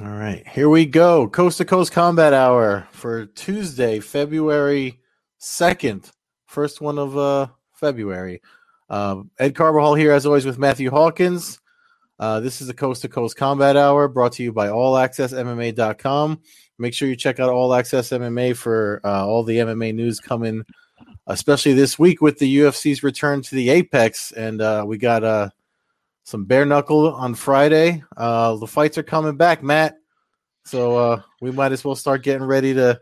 All right, here we go. Coast to Coast Combat Hour for Tuesday, February 2nd. First one of uh, February. Uh, Ed Carvajal here, as always, with Matthew Hawkins. Uh, this is the Coast to Coast Combat Hour brought to you by AllAccessMMA.com. Make sure you check out All Access MMA for uh, all the MMA news coming, especially this week with the UFC's return to the Apex. And uh, we got uh, some bare knuckle on Friday. Uh, the fights are coming back, Matt. So uh, we might as well start getting ready to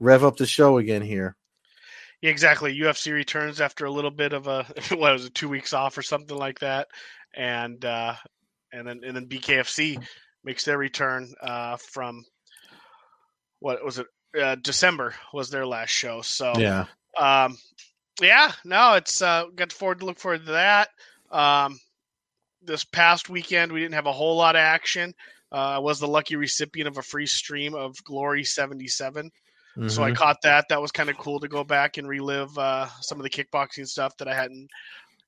rev up the show again here. Yeah, exactly. UFC returns after a little bit of a what was it, two weeks off or something like that, and uh, and then and then BKFC makes their return uh, from what was it? Uh, December was their last show. So Yeah. Um, yeah, no, it's uh, got forward to look forward to that. Um, this past weekend, we didn't have a whole lot of action. Uh, I was the lucky recipient of a free stream of Glory 77. So I Mhm. caught that. That was kind of cool to go back and relive uh, some of the kickboxing stuff that I hadn't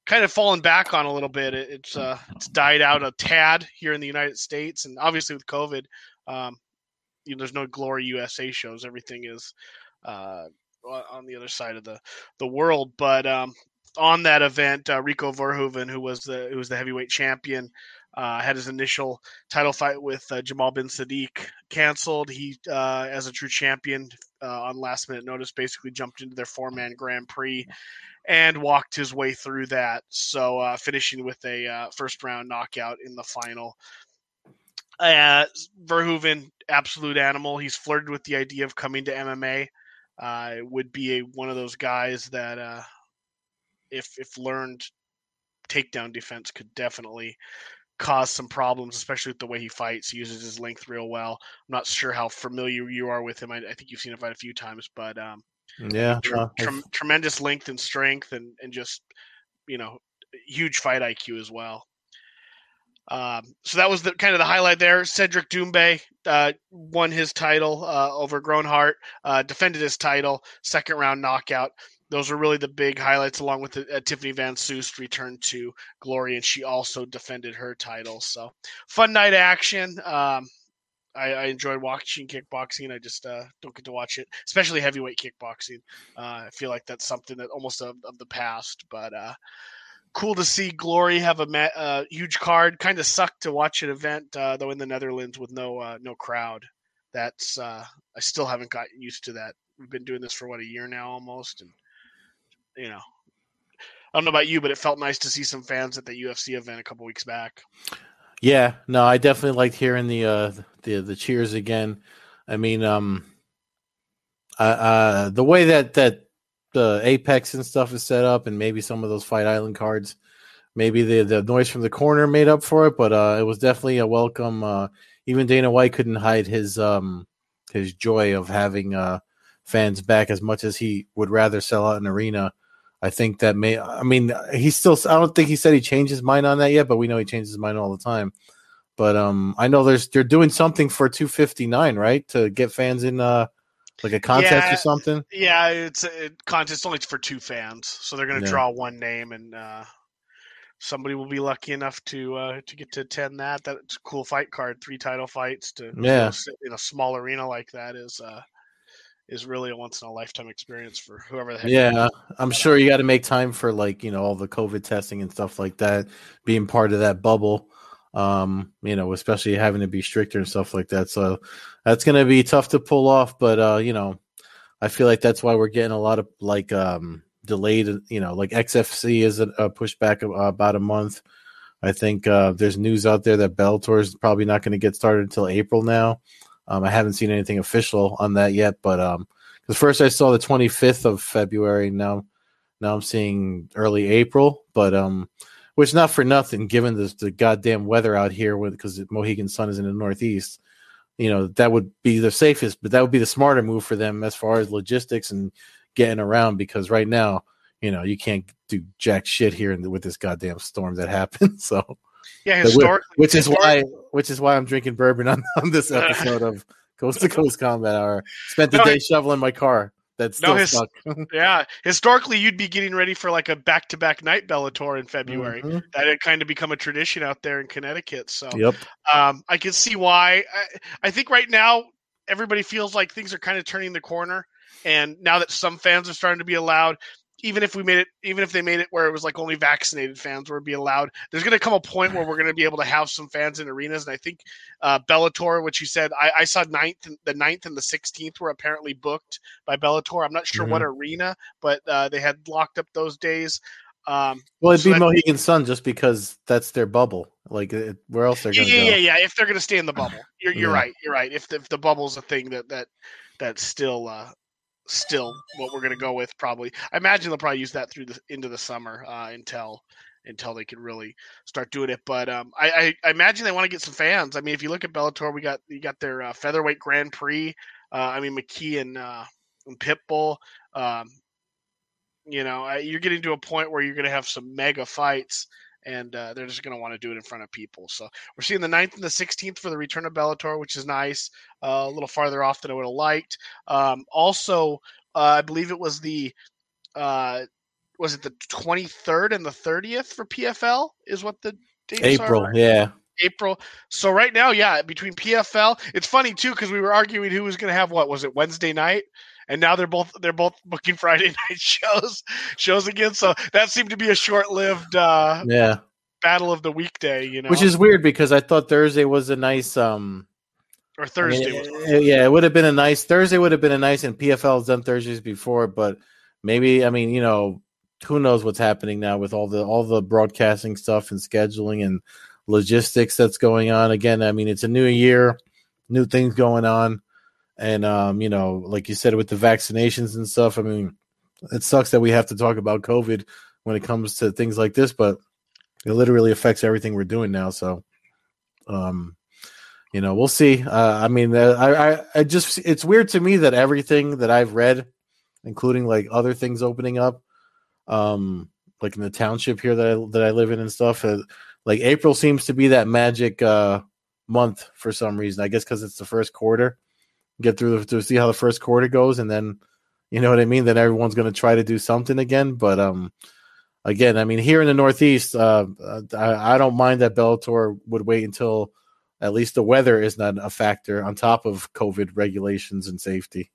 kind of fallen back on a little bit. It, it's uh, it's died out a tad here in the United States, and obviously with COVID, um, you know, there's no Glory USA shows. Everything is uh, on the other side of the the world. But um, on that event, uh, Rico Verhoeven, who was the who was the heavyweight champion, uh, had his initial title fight with uh, Jamal Ben Saddik canceled. He, uh, as a true champion, uh, on last minute notice, basically jumped into their four man Grand Prix and walked his way through that. So uh, finishing with a first round knockout in the final. Verhoeven, absolute animal. He's flirted with the idea of coming to MMA. Uh, would be a one of those guys that, uh, if if learned takedown defense, could definitely cause some problems, especially with the way he fights. He uses his length real well. I'm not sure how familiar you are with him. I, I think you've seen him fight a few times, but um, Yeah. tre- I've- tremendous length and strength, and and just you know huge fight IQ as well. Um, so that was the kind of the highlight there. Cedric Doumbé uh, won his title uh, over Grownhart, uh, defended his title, second round knockout. Those were really the big highlights, along with the, uh, Tiffany Van Soest returned to glory, and she also defended her title. So fun night action. Um, I, I enjoyed watching kickboxing. I just uh, don't get to watch it, especially heavyweight kickboxing. Uh, I feel like that's something that almost of, of the past, but uh, cool to see Glory have a uh, huge card. Kind of sucked to watch an event uh, though in the Netherlands with no uh, no crowd. That's uh, I still haven't gotten used to that. We've been doing this for what a year now almost, and you know, I don't know about you, but it felt nice to see some fans at the UFC event a couple weeks back. Yeah, no, I definitely liked hearing the uh the the cheers again. I mean, um uh the way that that the Apex and stuff is set up and maybe some of those Fight Island cards, maybe the the noise from the corner made up for it, but uh it was definitely a welcome uh even Dana White couldn't hide his um his joy of having uh fans back as much as he would rather sell out an arena. I think that may. I mean, he still. I don't think he said he changed his mind on that yet, but we know he changes his mind all the time. But um, I know there's they're doing something for 259, right, to get fans in uh like a contest Yeah. or something. Yeah, it's a contest only for two fans, so they're going to Yeah. draw one name, and uh, somebody will be lucky enough to uh, to get to attend that. That's a cool fight card. Three title fights to you Yeah. know, sit in a small arena like that is uh, is really a once in a lifetime experience for whoever the heck. Yeah, I'm sure you got to make time for like you know all the COVID testing and stuff like that, being part of that bubble. Um, you know, especially having to be stricter and stuff like that. So that's gonna be tough to pull off. But uh, you know, I feel like that's why we're getting a lot of like um delayed. You know, like XFC is a, a pushed back a- about a month. I think uh, there's news out there that Bellator is probably not going to get started until April now. Um, I haven't seen anything official on that yet, but um, first I saw the 25th of February. Now, now I'm seeing early April, but um, which not for nothing, given the, the goddamn weather out here, because the Mohegan Sun is in the Northeast. You know that would be the safest, but that would be the smarter move for them as far as logistics and getting around. Because right now, you know, you can't do jack shit here in the, with this goddamn storm that happened. So yeah. Historically, which is why which is why I'm drinking bourbon on, on this episode of Coast to Coast Combat Hour. Spent the No, day shoveling my car that's No, his-. Yeah, historically, you'd be getting ready for like a back-to-back night Bellator in February. Mhm. That had kind of become a tradition out there in Connecticut. So Yep. um, I can see why. I, I think right now everybody feels like things are kind of turning the corner, and now that some fans are starting to be allowed, even if we made it, even if they made it where it was like only vaccinated fans would be allowed, there's going to come a point where we're going to be able to have some fans in arenas. And I think uh, Bellator, which you said, I, I saw ninth, and, the 9th and the 16th were apparently booked by Bellator. I'm not sure what arena, but uh, they had locked up those days. Um, Well, it'd So be Mohegan Sun just because that's their bubble. Like, it, where else they're going to yeah, go? yeah, yeah. If they're going to stay in the bubble, you're you're Yeah. right. You're right. If the, if the bubble's a thing that that that's still uh still what we're going to go with, probably. I imagine they'll probably use that through the into the summer uh, until until they can really start doing it. But um, I, I I imagine they want to get some fans. I mean, if you look at Bellator, we got you got their uh, featherweight Grand Prix. Uh, I mean, McKee and uh, and Pitbull. Um, you know, you're getting to a point where you're going to have some mega fights and uh, they're just going to want to do it in front of people. So we're seeing the 9th and the 16th for the return of Bellator, which is nice. Uh, a little farther off than I would have liked. Um, also, uh, I believe it was the uh, was it the 23rd and the 30th for PFL is what the dates April, are. yeah. April. So right now, yeah, between PFL, it's funny too because we were arguing who was going to have what was it Wednesday night, and now they're both they're both booking Friday night shows shows again. So that seemed to be a short lived uh, Yeah. battle of the weekday, you know, Which is weird because I thought Thursday was a nice um or I Thursday. mean, was uh, yeah, it would have been a nice Thursday would have been a nice and PFL has done Thursdays before, but maybe I mean, you know, who knows what's happening now with all the all the broadcasting stuff and scheduling and logistics that's going on. Again, I mean, it's a new year, new things going on. And um, you know, like you said with the vaccinations and stuff, I mean, it sucks that we have to talk about COVID when it comes to things like this, but it literally affects everything we're doing now. So, um, you know, we'll see. Uh, I mean, uh, I, I, I just, it's weird to me that everything that I've read, including like other things opening up, um, like in the township here that I, that I live in and stuff, uh, like April seems to be that magic uh, month for some reason. I guess because it's the first quarter. Get through the, to see how the first quarter goes, and then, you know what I mean. Then everyone's going to try to do something again. But um, again, I mean, here in the Northeast, uh, I, I don't mind that Bellator would wait until at least the weather is not a factor on top of COVID regulations and safety.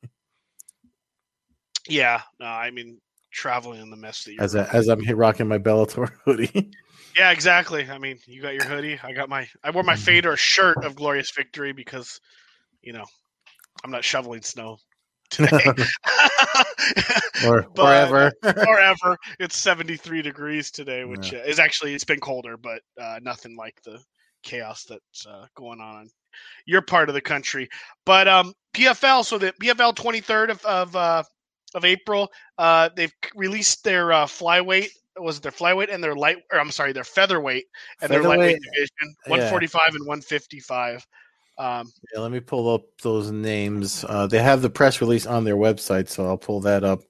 yeah, no, I mean traveling in the mess that you're As I, as I'm rocking my Bellator hoodie. Yeah, exactly. I mean, you got your hoodie. I got my. I wore my Mhm. Fader shirt of Glorious Victory because, you know, I'm not shoveling snow today. or wherever. or. It's 73 degrees today, which uh, is actually it's been colder, but uh, nothing like the chaos that's uh, going on in your part of the country. But um, PFL, so the PFL 23rd of of, uh, of April, uh, they've released their uh, flyweight. Was it their flyweight and their light? Or I'm sorry, their featherweight and their lightweight Featherweight, division, yeah. 145 and 155. Um, Yeah, let me pull up those names. Uh, they have the press release on their website, so I'll pull that up.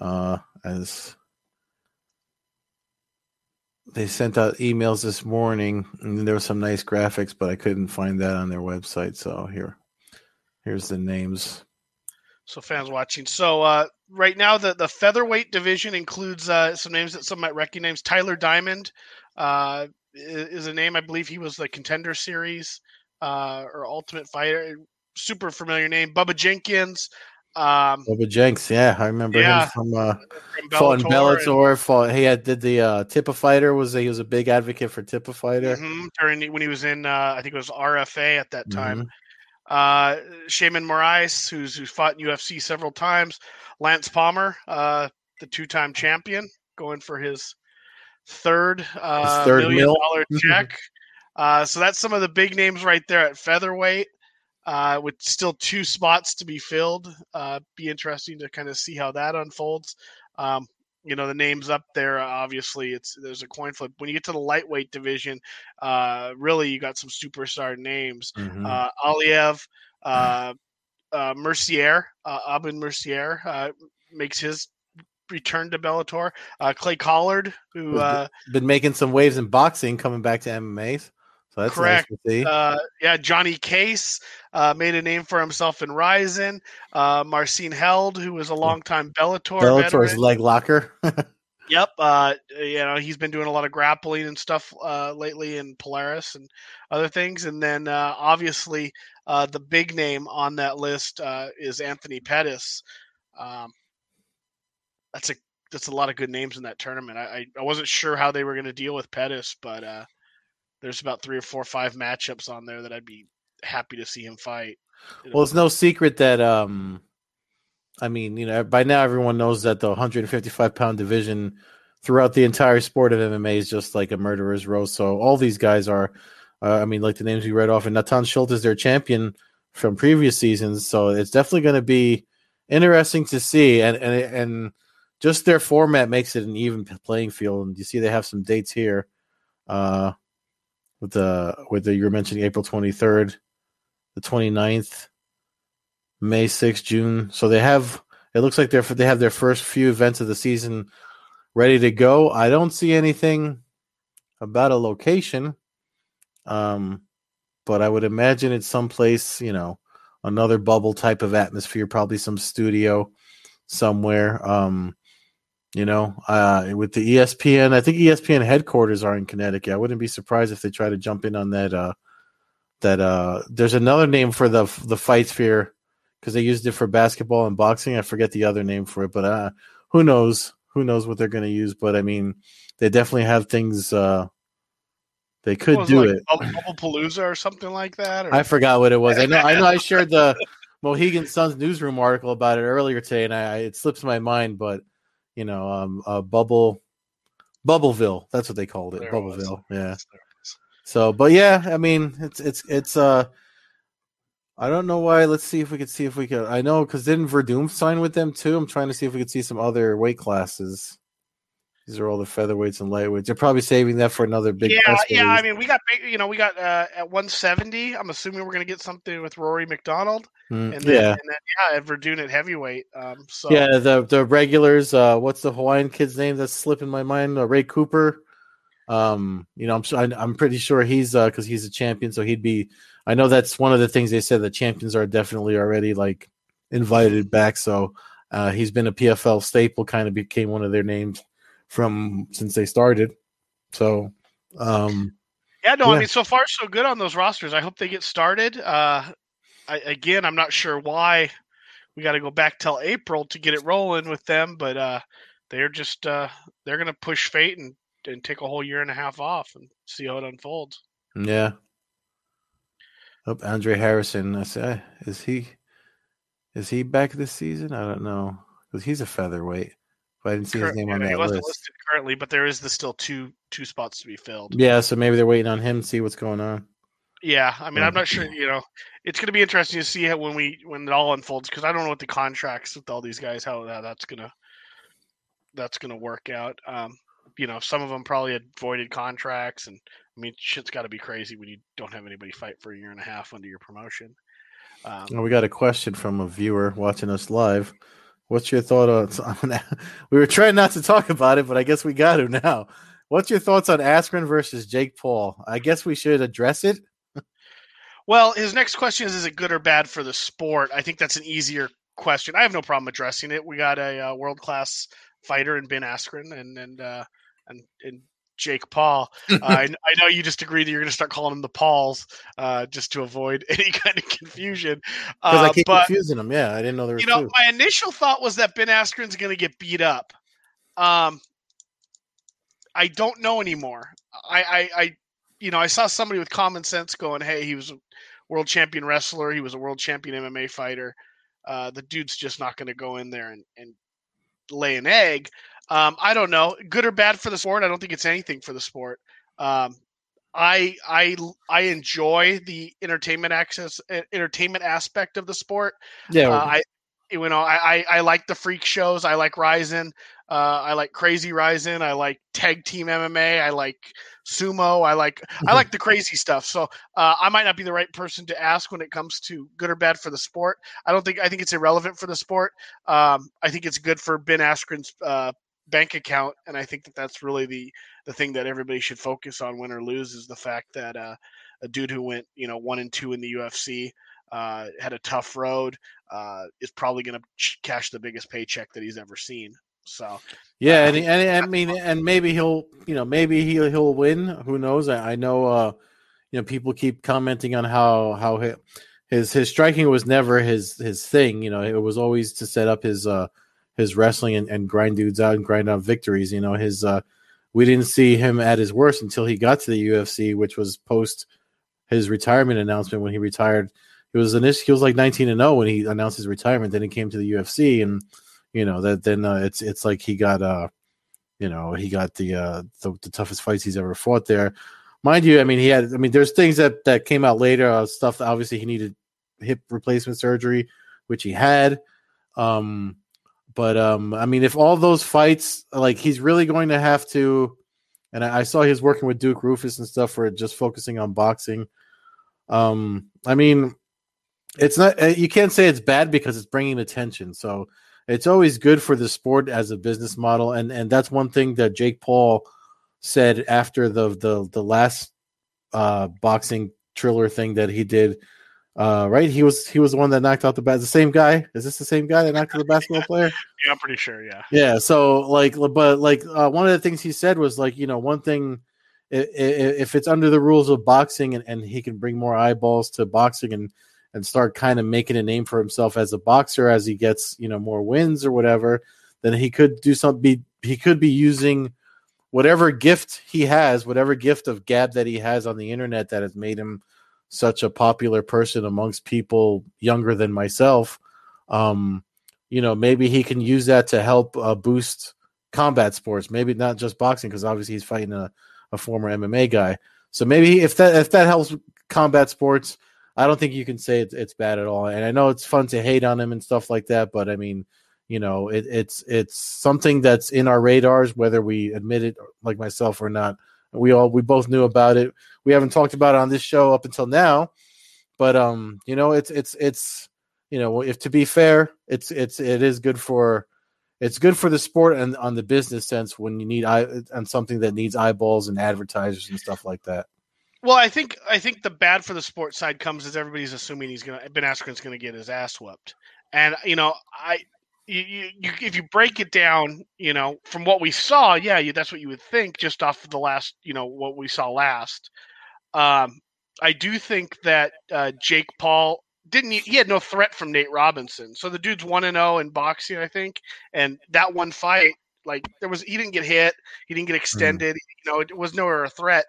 Uh, as they sent out emails this morning, and there were some nice graphics, but I couldn't find that on their website. So here, here's the names. So fans watching. So uh, right now, the the featherweight division includes uh, some names that some might recognize. Tyler Diamond uh, is a name I believe he was the Contender Series uh, or Ultimate Fighter. Super familiar name. Bubba Jenkins. Um, Bubba Jenks, yeah, I remember Yeah. him from uh, from fought in Bellator and- Fought, he had did the uh, Tippa Fighter. Was he was a big advocate for Tippa Fighter? Mhm, during when he was in uh, I think it was RFA at that time. Mhm. Uh, Sheymon Moraes, who's who's fought in UFC several times. Lance Palmer, uh, the two-time champion, going for his third, uh, third million mil. dollar check. Uh, so that's some of the big names right there at featherweight. Uh, with still two spots to be filled, uh, be interesting to kind of see how that unfolds. Um, you know the names up there. Obviously, it's there's a coin flip. When you get to the lightweight division, uh, really you got some superstar names Mhm. uh, Aliev, uh, uh, Mercier, uh, Aubin-Mercier uh, makes his return to Bellator. Uh, Clay Collard, who uh, Been making some waves in boxing, coming back to MMA. So that's Correct. nice. Uh, yeah, Johnny Case uh, made a name for himself in Rizin. Uh, Marcin Held, who was a longtime Bellator Bellator's veteran. leg locker. Yep. Uh, you know, he's been doing a lot of grappling and stuff uh, lately in Polaris and other things. And then uh, obviously uh, the big name on that list uh, is Anthony Pettis. Um, that's a that's a lot of good names in that tournament. I I, I wasn't sure how they were going to deal with Pettis, but uh, there's about three or four or five matchups on there that I'd be happy to see him fight. well, it's no secret that um, I mean, you know, by now everyone knows that the 155 pound division throughout the entire sport of MMA is just like a murderer's row. So all these guys are, uh, I mean, like the names we read off, and Natan Schulte is their champion from previous seasons. So it's definitely going to be interesting to see, and and and just their format makes it an even playing field. And you see, they have some dates here, uh, with the with the you were mentioning April 23rd, the 29th. May 6th, June. So they have it looks like they're they have their first few events of the season ready to go. I don't see anything about a location. Um but I would imagine it's someplace, you know, another bubble type of atmosphere, probably some studio somewhere. Um you know, uh with the ESPN, I think ESPN headquarters are in Connecticut. I wouldn't be surprised if they try to jump in on that uh that uh there's another name for the the fight sphere because they used it for basketball and boxing. I forget the other name for it, but uh, who knows? Who knows what they're going to use? But I mean, they definitely have things. Uh, they could was do like it. Palooza or something like that. Or? I forgot what it was. I know. I know. I shared the Mohegan Sun's newsroom article about it earlier today, and I it slips my mind. But you know, um, uh, bubble, Bubbleville. That's what they called it. There. Bubbleville. Yeah. It. So, but yeah, I mean, it's it's it's uh, I don't know why. Let's see if we could see if we could. I know because didn't Werdum sign with them too? I'm trying to see if we could see some other weight classes. These are all the featherweights and lightweights. They're probably saving that for another big. yeah, yeah. I mean, we got big- you know we got uh, at 170. I'm assuming we're going to get something with Rory MacDonald, Mm, and then, yeah, and then yeah, at Werdum at heavyweight. Um, so yeah. The the regulars. Uh, what's the Hawaiian kid's name that's slipping my mind? Uh, Ray Cooper. Um, you know, I'm sure, I'm pretty sure he's uh because he's a champion, so he'd be. I know that's one of the things they said. The champions are definitely already like invited back. So uh, he's been a PFL staple. Kind of became one of their names from since they started. So um, Yeah, no, I mean, so far so good on those rosters. I hope they get started. Uh, I, again, I'm not sure why we got to go back till April to get it rolling with them, but uh, they're just uh, they're going to push fate and, and take a whole year and a half off and see how it unfolds. yeah. Oh, Andre Harrison. I say, is he is he back this season? I don't know because he's a featherweight. But I didn't see his name on he that wasn't list. listed currently, but there is the still two two spots to be filled. Yeah, so maybe they're waiting on him to see what's going on. Yeah, I mean. I'm not sure. You know, it's going to be interesting to see how when we when it all unfolds because I don't know what the contracts with all these guys how, how that's gonna that's gonna work out. Um, you know, some of them probably had voided contracts, and I mean, shit's got to be crazy when you don't have anybody fight for a year and a half under your promotion. Um, Oh, we got a question from a viewer watching us live. What's your thought on? we were trying not to talk about it, but I guess we got to now. What's your thoughts on Askren versus Jake Paul? I guess we should address it. Well, his next question is: Is it good or bad for the sport? I think that's an easier question. I have no problem addressing it. We got a uh, world class fighter in Ben Askren and and uh, and, and Jake Paul. Uh, I, I know you just agreed that you're going to start calling them the Pauls uh, just to avoid any kind of confusion. Because Uh, I keep but confusing them. Yeah, I didn't know there was you know, two. my initial thought was that Ben Askren's going to get beat up. Um, I don't know anymore. I, I, I, you know, I saw somebody with common sense going, "Hey, he was a world champion wrestler. He was a world champion MMA fighter. Uh, the dude's just not going to go in there and, and lay an egg." Um, I don't know, good or bad for the sport. I don't think it's anything for the sport. Um, I I I enjoy the entertainment access eh, entertainment aspect of the sport. Yeah, Uh, I you know I, I I like the freak shows. I like Rizin. Uh, I like Crazy Rizin. I like Tag Team MMA. I like Sumo. I like I like the crazy stuff. So uh, I might not be the right person to ask when it comes to good or bad for the sport. I don't think I think it's irrelevant for the sport. Um, I think it's good for Ben Askren's uh, bank account, and I think that that's really the the thing that everybody should focus on, win or lose, is the fact that uh, a dude who went you know one and two in the UFC, uh, had a tough road, uh, is probably going to ch- cash the biggest paycheck that he's ever seen. So yeah, and, and I mean, and maybe he'll, you know, maybe he'll he'll win. Who knows? I, I know, uh, you know, people keep commenting on how how his his striking was never his his thing. You know, it was always to set up his uh his wrestling and, and grind dudes out and grind out victories. You know, his uh we didn't see him at his worst until he got to the UFC, which was post his retirement announcement when he retired. It was an issue. he was like 19 and 0 when he announced his retirement. Then he came to the UFC, and you know that then uh, it's it's like he got uh you know he got the uh the, the, toughest fights he's ever fought there. Mind you, I mean he had I mean there's things that that came out later uh, stuff that obviously he needed hip replacement surgery, which he had. Um, but um, I mean, if all those fights, like he's really going to have to, and I, I saw he's working with Duke Roufus and stuff for just focusing on boxing. Um, I mean, it's not uh, you can't say it's bad because it's bringing attention. So it's always good for the sport as a business model, and and that's one thing that Jake Paul said after the the the last uh, boxing Triller thing that he did uh, right? He was he was the one that knocked out the bat. The same guy? Is this the same guy that knocked out the basketball player? Yeah, I'm pretty sure. Yeah. Yeah. So like, but like uh, one of the things he said was like, you know, one thing if it's under the rules of boxing and, and he can bring more eyeballs to boxing and and start kind of making a name for himself as a boxer as he gets you know more wins or whatever, then he could do something. Be he could be using whatever gift he has, whatever gift of gab that he has on the internet that has made him such a popular person amongst people younger than myself. Um, you know, maybe he can use that to help uh, boost combat sports. Maybe not just boxing, because obviously he's fighting a, a former MMA guy. So maybe if that if that helps combat sports, I don't think you can say it's, it's bad at all. And I know it's fun to hate on him and stuff like that, but I mean, you know, it, it's it's something that's in our radars, whether we admit it, like myself, or not. We all we both knew about it. We haven't talked about it on this show up until now, but um, you know, it's it's it's you know, if to be fair, it's it's it is good for it's good for the sport and on the business sense when you need eye and something that needs eyeballs and advertisers and stuff like that. Well, I think I think the bad for the sports side comes as everybody's assuming he's gonna Ben Askren's gonna get his ass whooped, and you know I you, you, if you break it down, you know, from what we saw, yeah, you, that's what you would think just off of the last, you know, what we saw last. Um, I do think that uh, Jake Paul didn't. He had no threat from Nate Robinson, so the dude's one and zero oh in boxing, I think, and that one fight, like there was, he didn't get hit, he didn't get hmm. extended, mm. you know, it was nowhere a threat.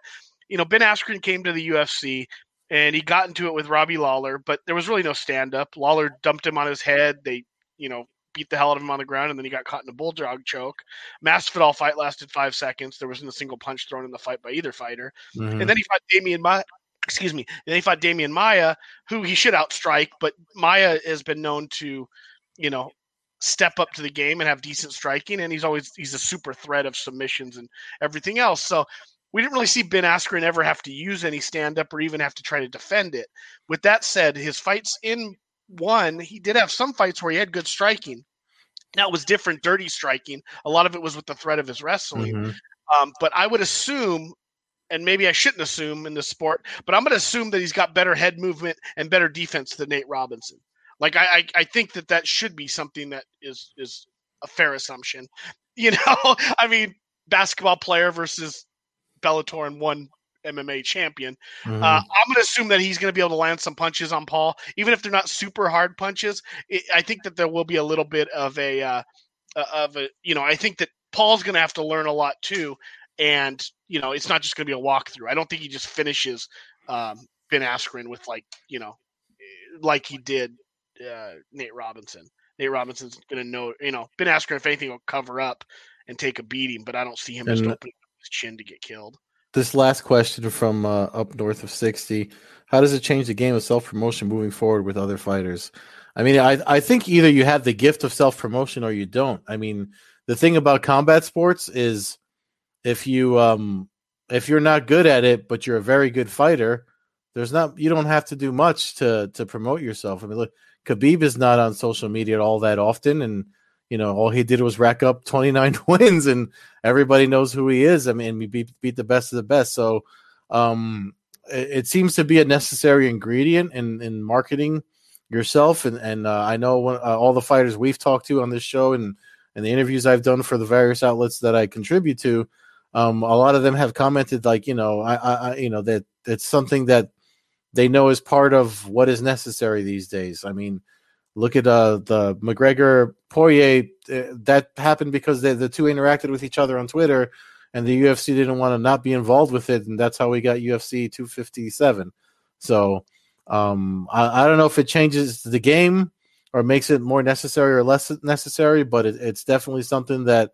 You know, Ben Askren came to the UFC and he got into it with Robbie Lawler, but there was really no stand up. Lawler dumped him on his head. They, you know, beat the hell out of him on the ground, and then he got caught in a bulldog choke. Masvidal fight lasted five seconds. There wasn't a single punch thrown in the fight by either fighter. Mm-hmm. And then he fought Demian Maia. Excuse me. And then he fought Demian Maia, who he should outstrike, but Maia has been known to, you know, step up to the game and have decent striking, and he's always he's a super threat of submissions and everything else. So we didn't really see Ben Askren ever have to use any stand up or even have to try to defend it. With that said, his fights in one, he did have some fights where he had good striking. Now it was different, dirty striking. A lot of it was with the threat of his wrestling. Mm-hmm. Um, but I would assume, and maybe I shouldn't assume in this sport, but I'm going to assume that he's got better head movement and better defense than Nate Robinson. Like I, I, I think that that should be something that is is a fair assumption. You know, I mean, basketball player versus Bellator and one MMA champion. Mm-hmm. Uh, I'm going to assume that he's going to be able to land some punches on Paul, even if they're not super hard punches. It, I think that there will be a little bit of a uh, uh of a you know I think that Paul's going to have to learn a lot too, and you know it's not just going to be a walkthrough. I don't think he just finishes um, Ben Askren with like you know like he did uh, Nate Robinson. Nate Robinson's going to know you know Ben Askren if anything will cover up and take a beating, but I don't see him and, just opening his chin to get killed this last question from uh, up north of 60 how does it change the game of self-promotion moving forward with other fighters? I mean i, I think either you have the gift of self-promotion or you don't. I mean the thing about combat sports is if you um if you're not good at it but you're a very good fighter there's not you don't have to do much to to promote yourself. I mean look khabib is not on social media all that often and you know, all he did was rack up 29 wins and everybody knows who he is. I mean, we beat, beat the best of the best. So, um, it, it seems to be a necessary ingredient in in marketing yourself and and uh, I know when, uh, all the fighters we've talked to on this show and and the interviews I've done for the various outlets that I contribute to, um, a lot of them have commented like you know I, I you know that it's something that they know is part of what is necessary these days. I mean, look at uh, the McGregor Poirier. Uh, that happened because they, the two interacted with each other on Twitter, and the UFC didn't want to not be involved with it, and that's how we got UFC 257. So um, I, I, don't know if it changes the game or makes it more necessary or less necessary, but it, it's definitely something that,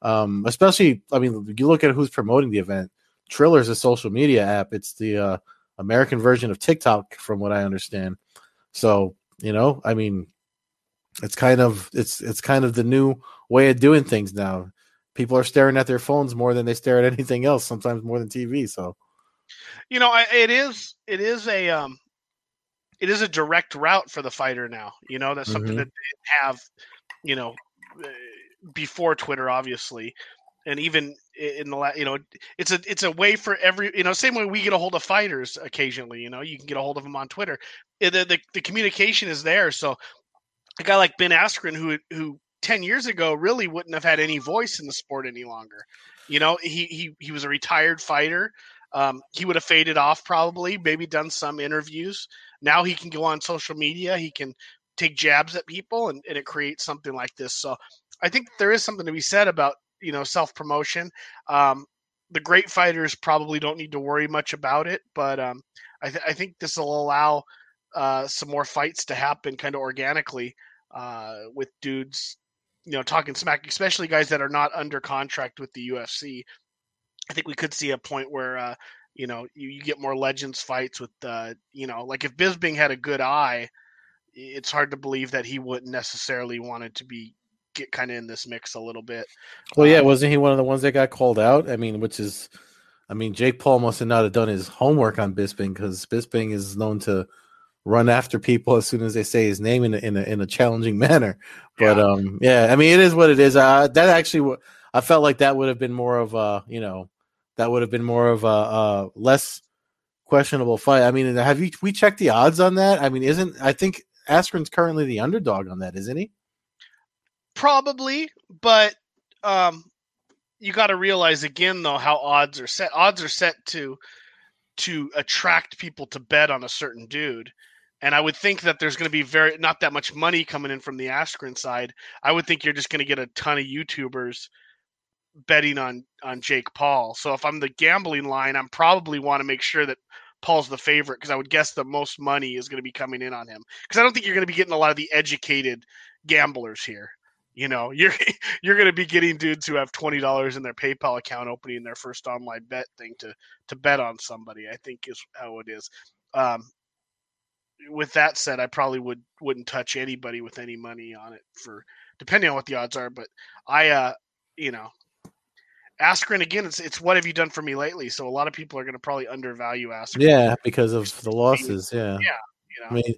um, especially, I mean, you look at who's promoting the event. Triller is a social media app. It's the uh, American version of TikTok, from what I understand. So you know, I mean, it's kind of it's it's kind of the new way of doing things now. People are staring at their phones more than they stare at anything else. Sometimes more than TV. So, you know, it is it is a um, it is a direct route for the fighter now. You know, that's something mm-hmm. that they have, you know, eh, before Twitter, obviously and even in the last, you know, it's a it's a way for every you know same way we get a hold of fighters occasionally. You know, you can get a hold of them on Twitter. The the, the communication is there. So a guy like Ben Askren, who who ten years ago really wouldn't have had any voice in the sport any longer. You know, he he he was a retired fighter. Um, he would have faded off probably, maybe done some interviews. Now he can go on social media. He can take jabs at people, and, and it creates something like this. So I think there is something to be said about you know self promotion. Um, the great fighters probably don't need to worry much about it, but um, I, th- I, think this will allow uh, some more fights to happen kind of organically uh, with dudes, you know, talking smack, especially guys that are not under contract with the UFC. I think we could see a point where uh, you know you, you, get more legends fights with uh, you know like if Bisping had a good eye, it's hard to believe that he wouldn't necessarily wanted to be get kind of in this mix a little bit. Well, yeah, um, wasn't he one of the ones that got called out? I mean, which is, I mean, Jake Paul must have not have done his homework on Bisping because Bisping is known to run after people as soon as they say his name in a, in a, in a challenging manner. But yeah. um, yeah, I mean, it is what it is. Uh, that actually, I felt like that would have been more of a, you know, that would have been more of a, a less questionable fight. I mean, have you we checked the odds on that? I mean, isn't I think Askren's currently the underdog on that, isn't he? Probably, but um, you got to realize again though how odds are set. Odds are set to to attract people to bet on a certain dude. And I would think that there's going to be very not that much money coming in from the Askren side. I would think you're just going to get a ton of YouTubers betting on on Jake Paul. So if I'm the gambling line, I'm probably want to make sure that Paul's the favorite because I would guess the most money is going to be coming in on him. Because I don't think you're going to be getting a lot of the educated gamblers here. You know, you're you're going to be getting dudes who have twenty dollars in their PayPal account opening their first online bet thing to to bet on somebody. I think is how it is. Um, with that said, I probably would wouldn't touch anybody with any money on it for depending on what the odds are. But I, uh, you know, Askren again. It's it's what have you done for me lately? So a lot of people are going to probably undervalue Askren. Yeah, because of the losses. Yeah, yeah. You know? I mean,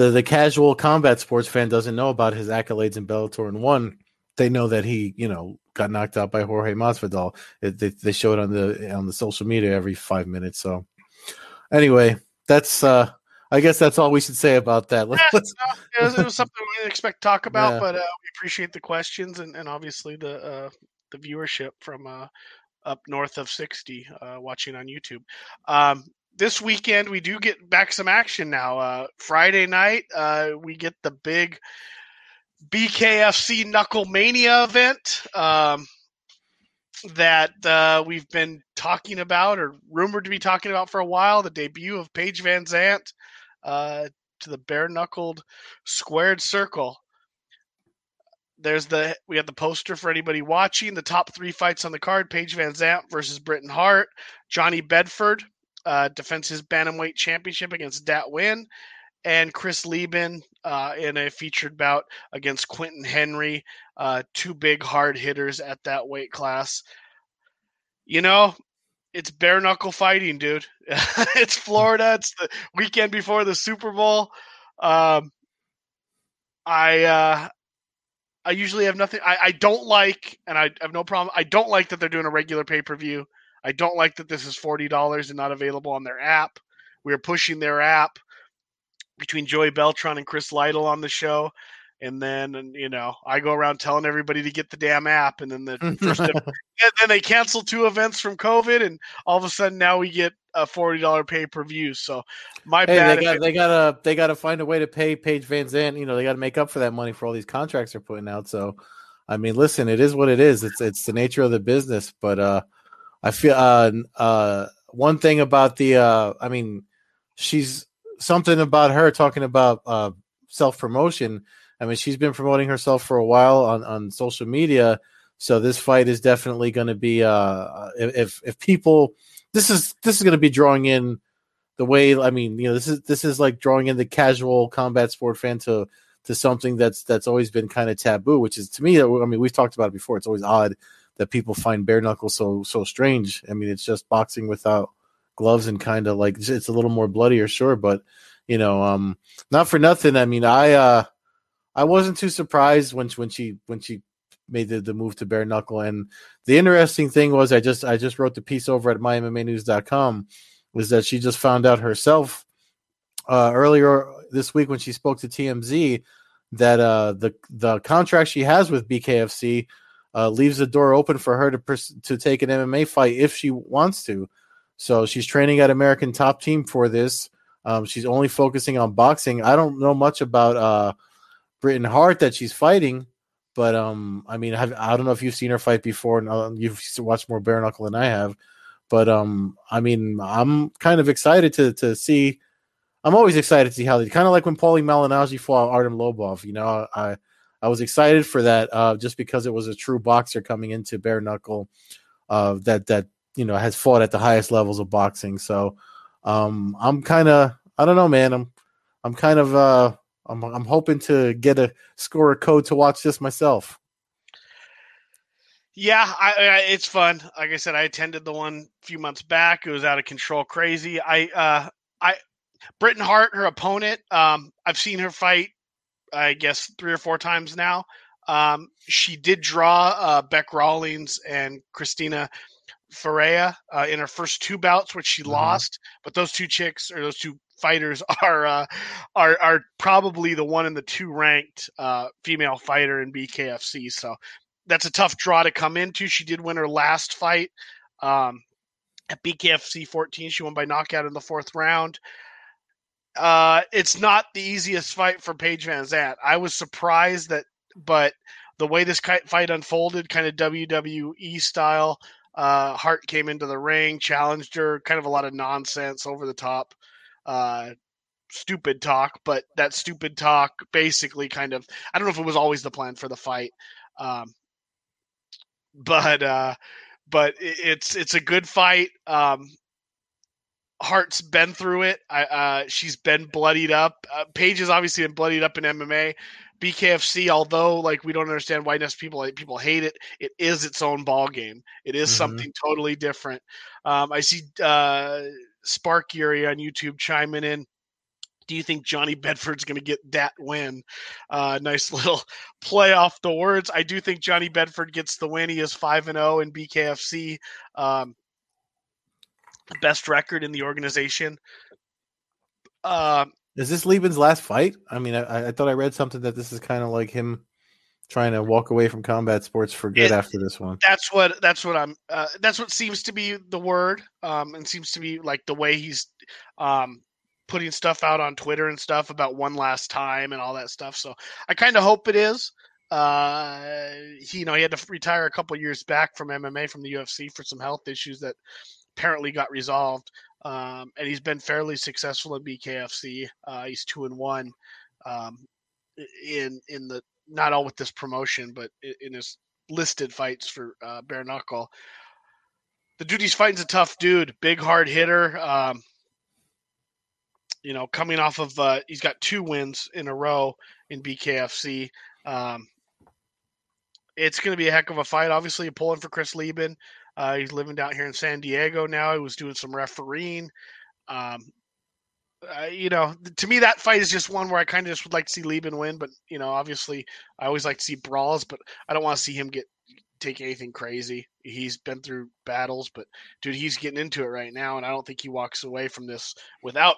the the casual combat sports fan doesn't know about his accolades in Bellator and one. They know that he, you know, got knocked out by Jorge Masvidal. It, they, they show it on the on the social media every five minutes. So, anyway, that's uh I guess that's all we should say about that. Yeah, no, it, was, it, was, something we didn't expect to talk about, yeah. but uh, we appreciate the questions and, and obviously the uh, the viewership from uh, up north of 60 uh, watching on YouTube. Um, this weekend we do get back some action now. Uh, Friday night uh, we get the big BKFC Knuckle Mania event um, that uh, we've been talking about or rumored to be talking about for a while. The debut of Paige VanZant uh, to the bare knuckled squared circle. There's the we have the poster for anybody watching. The top three fights on the card: Paige VanZant versus Britain Hart, Johnny Bedford uh, defends his bantamweight championship against Dat Nguyen, and Chris Leben uh, in a featured bout against Quentin Henry. Uh, two big hard hitters at that weight class. You know, it's bare knuckle fighting, dude. it's Florida. It's the weekend before the Super Bowl. Um, I uh, I usually have nothing. I, I don't like, and I have no problem. I don't like that they're doing a regular pay per view. I don't like that this is forty dollars and not available on their app. We are pushing their app between Joey Beltran and Chris Lytle on the show. And then, you know, I go around telling everybody to get the damn app. And then the first, and then they cancel two events from COVID. And all of a sudden now we get a $40 pay per view. So my hey, bad. They got, they gotta, they gotta find a way to pay Paige VanZant. You know, they got to make up for that money for all these contracts they're putting out. So, I mean, listen, it is what it is. It's, it's the nature of the business. But, uh, I feel, uh, uh, one thing about the, uh, I mean, she's something about her talking about, uh, self promotion I mean, she's been promoting herself for a while on, on social media. So this fight is definitely going to be uh if if people this is this is going to be drawing in the way I mean you know this is this is like drawing in the casual combat sport fan to to something that's that's always been kind of taboo, which is to me I mean we've talked about it before. It's always odd that people find bare knuckle so so strange. I mean it's just boxing without gloves and kind of like it's a little more bloodier, sure, but you know um not for nothing. I mean I uh I wasn't too surprised when when she when she made the, the move to bare knuckle. And the interesting thing was I just I just wrote the piece over at mymmanews.com was that she just found out herself uh, earlier this week when she spoke to TMZ that uh, the the contract she has with BKFC uh, leaves the door open for her to pers- to take an MMA fight if she wants to. So she's training at American Top Team for this. Um, she's only focusing on boxing. I don't know much about uh, Hart that she's fighting, but um, I mean, have, I don't know if you've seen her fight before, and uh, you've watched more bare knuckle than I have, but um, I mean, I'm kind of excited to to see. I'm always excited to see how they kind of like when Paulie Malignaggi fought Artem Lobov. You know, I I was excited for that uh, just because it was a true boxer coming into bare knuckle uh, that that you know has fought at the highest levels of boxing. So um, I'm kind of I don't know, man. I'm I'm kind of uh, I'm I'm hoping to get a score a code to watch this myself. Yeah, I, I, it's fun. Like I said, I attended the one a few months back. It was out of control, crazy. I, uh, I, Britain Hart, her opponent. Um, I've seen her fight, I guess three or four times now. Um, she did draw uh, Bec Rawlings and Christina Ferea uh, in her first two bouts, which she mm-hmm. lost. But those two chicks or those two fighters are uh, are are probably the one and the two ranked uh, female fighter in BKFC. So that's a tough draw to come into. She did win her last fight um, at BKFC 14. She won by knockout in the fourth round. Uh, it's not the easiest fight for Paige VanZant. I was surprised that, but the way this fight unfolded, kind of WWE style. Uh, Hart came into the ring, challenged her, kind of a lot of nonsense, over the top uh, stupid talk, but that stupid talk basically kind of I don't know if it was always the plan for the fight. Um, but uh, but it's it's a good fight. Um, Hart's been through it. I, uh, she's been bloodied up. Uh, Paige has obviously been bloodied up in MMA. BKFC, although like we don't understand why people like people hate it, it is its own ball game. It is mm-hmm. something totally different. Um, I see uh, Spark Yuri on YouTube chiming in. Do you think Johnny Bedford's going to get that win? Uh, nice little play off the words. I do think Johnny Bedford gets the win. He is five and zero oh in BKFC, um, best record in the organization. Uh, is this Leben's last fight? I mean, I, I thought I read something that this is kind of like him trying to walk away from combat sports for good it, after this one. That's what that's what I'm uh, that's what seems to be the word um and seems to be like the way he's um putting stuff out on Twitter and stuff about one last time and all that stuff. So I kind of hope it is. Uh he, you know, he had to retire a couple years back from MMA from the UFC for some health issues that apparently got resolved. Um and he's been fairly successful in BKFC. Uh he's 2 and 1 um in in the not all with this promotion, but in his listed fights for uh, bare knuckle. The dude he's fighting's a tough dude, big hard hitter. Um, you know, coming off of uh, he's got two wins in a row in BKFC. Um, it's going to be a heck of a fight. Obviously, pulling for Chris Leben. Uh, he's living down here in San Diego now. He was doing some refereeing. Um, uh, you know, to me, that fight is just one where I kind of just would like to see Leben win. But you know, obviously, I always like to see brawls, but I don't want to see him get take anything crazy. He's been through battles, but dude, he's getting into it right now, and I don't think he walks away from this without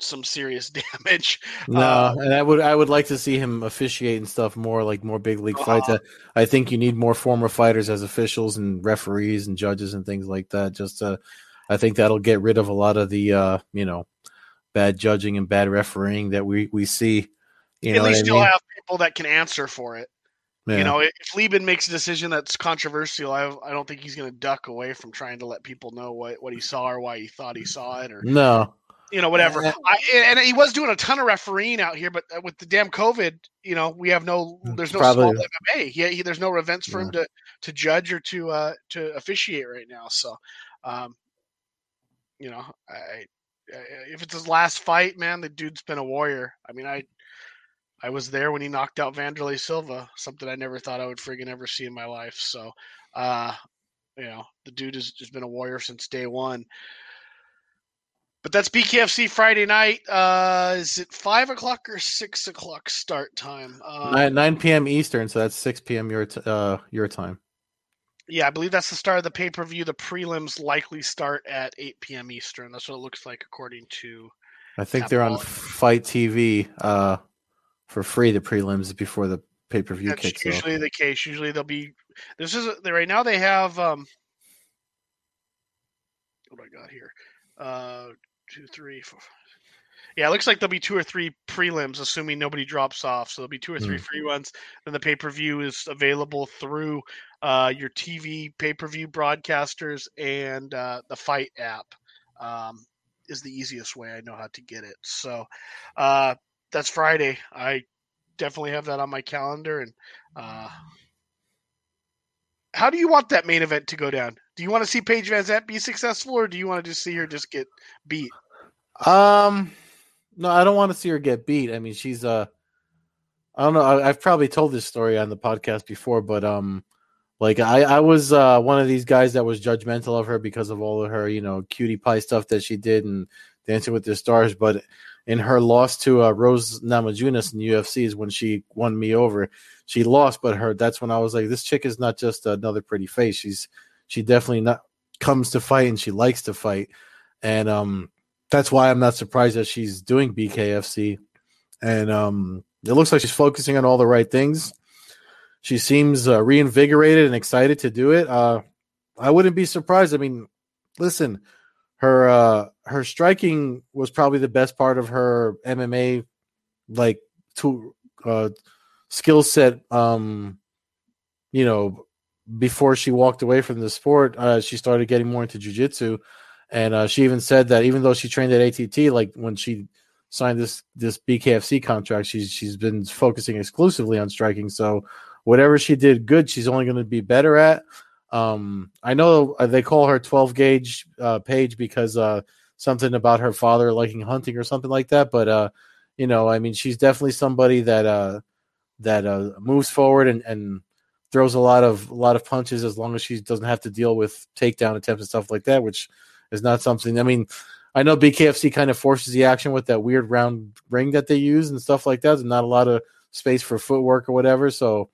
some serious damage. No, uh, and I would I would like to see him officiate and stuff more like more big league uh-huh. fights. I think you need more former fighters as officials and referees and judges and things like that. Just to, I think that'll get rid of a lot of the uh, you know bad judging and bad refereeing that we we see. You At least you'll have people that can answer for it. Yeah. You know, if Leben makes a decision that's controversial, I, I don't think he's going to duck away from trying to let people know what, what he saw or why he thought he saw it or no, you know, whatever. I, and he was doing a ton of refereeing out here, but uh, with the damn COVID, you know, we have no, mm, there's no Probably. small MMA. He, he, there's no events for yeah. him to to judge or to uh to officiate right now. So, um, you know, I, I if it's his last fight, man, the dude's been a warrior. I mean, I I was there when he knocked out Wanderlei Silva, something I never thought I would friggin' ever see in my life. So, uh, you know, the dude has just been a warrior since day one. But that's BKFC Friday night. Uh, is it five o'clock or six o'clock start time? Uh, nine, 9 p.m. Eastern, so that's six p.m. your t- uh, your time. Yeah, I believe that's the start of the pay per view. The prelims likely start at eight p.m. Eastern. That's what it looks like according to. I think they're on FITE TV uh, for free. The prelims before the pay per view kicks usually off. the case. Usually they'll be. This is right now. They have. Um, what do I got here? Uh, two, three, four. Yeah, it looks like there'll be two or three prelims, assuming nobody drops off. So there'll be two or three mm. free ones. Then the pay per view is available through uh, your TV pay per view broadcasters and uh, the FITE app. Um, is the easiest way I know how to get it. So uh, that's Friday. I definitely have that on my calendar. And uh, how do you want that main event to go down? Do you want to see Paige VanZant be successful, or do you want to just see her just get beat? Um, no, I don't want to see her get beat. I mean, she's uh, I don't know. I, have probably told this story on the podcast before, but um, like I I was uh one of these guys that was judgmental of her because of all of her you know cutie pie stuff that she did and Dancing with the Stars, but in her loss to uh, Rose Namajunas in UFC is when she won me over she lost, but her that's when I was like, this chick is not just another pretty face. She's she definitely not comes to fight and she likes to fight, and um that's why I'm not surprised that she's doing BKFC, and um it looks like she's focusing on all the right things. She seems uh, reinvigorated and excited to do it. Uh, I wouldn't be surprised. I mean, listen, her uh, her striking was probably the best part of her MMA like to uh, skill set um you know before she walked away from the sport uh, she started getting more into jiu-jitsu. And uh, she even said that even though she trained at ATT like when she signed this this BKFC contract she's she's been focusing exclusively on striking. So whatever she did good she's only going to be better at. Um I know uh, they call her 12 gauge uh, Paige because uh something about her father liking hunting or something like that. But uh you know I mean she's definitely somebody that uh that uh, moves forward and, and throws a lot of a lot of punches as long as she doesn't have to deal with takedown attempts and stuff like that, which is not something. I mean, I know BKFC kind of forces the action with that weird round ring that they use and stuff like that. There's not a lot of space for footwork or whatever. So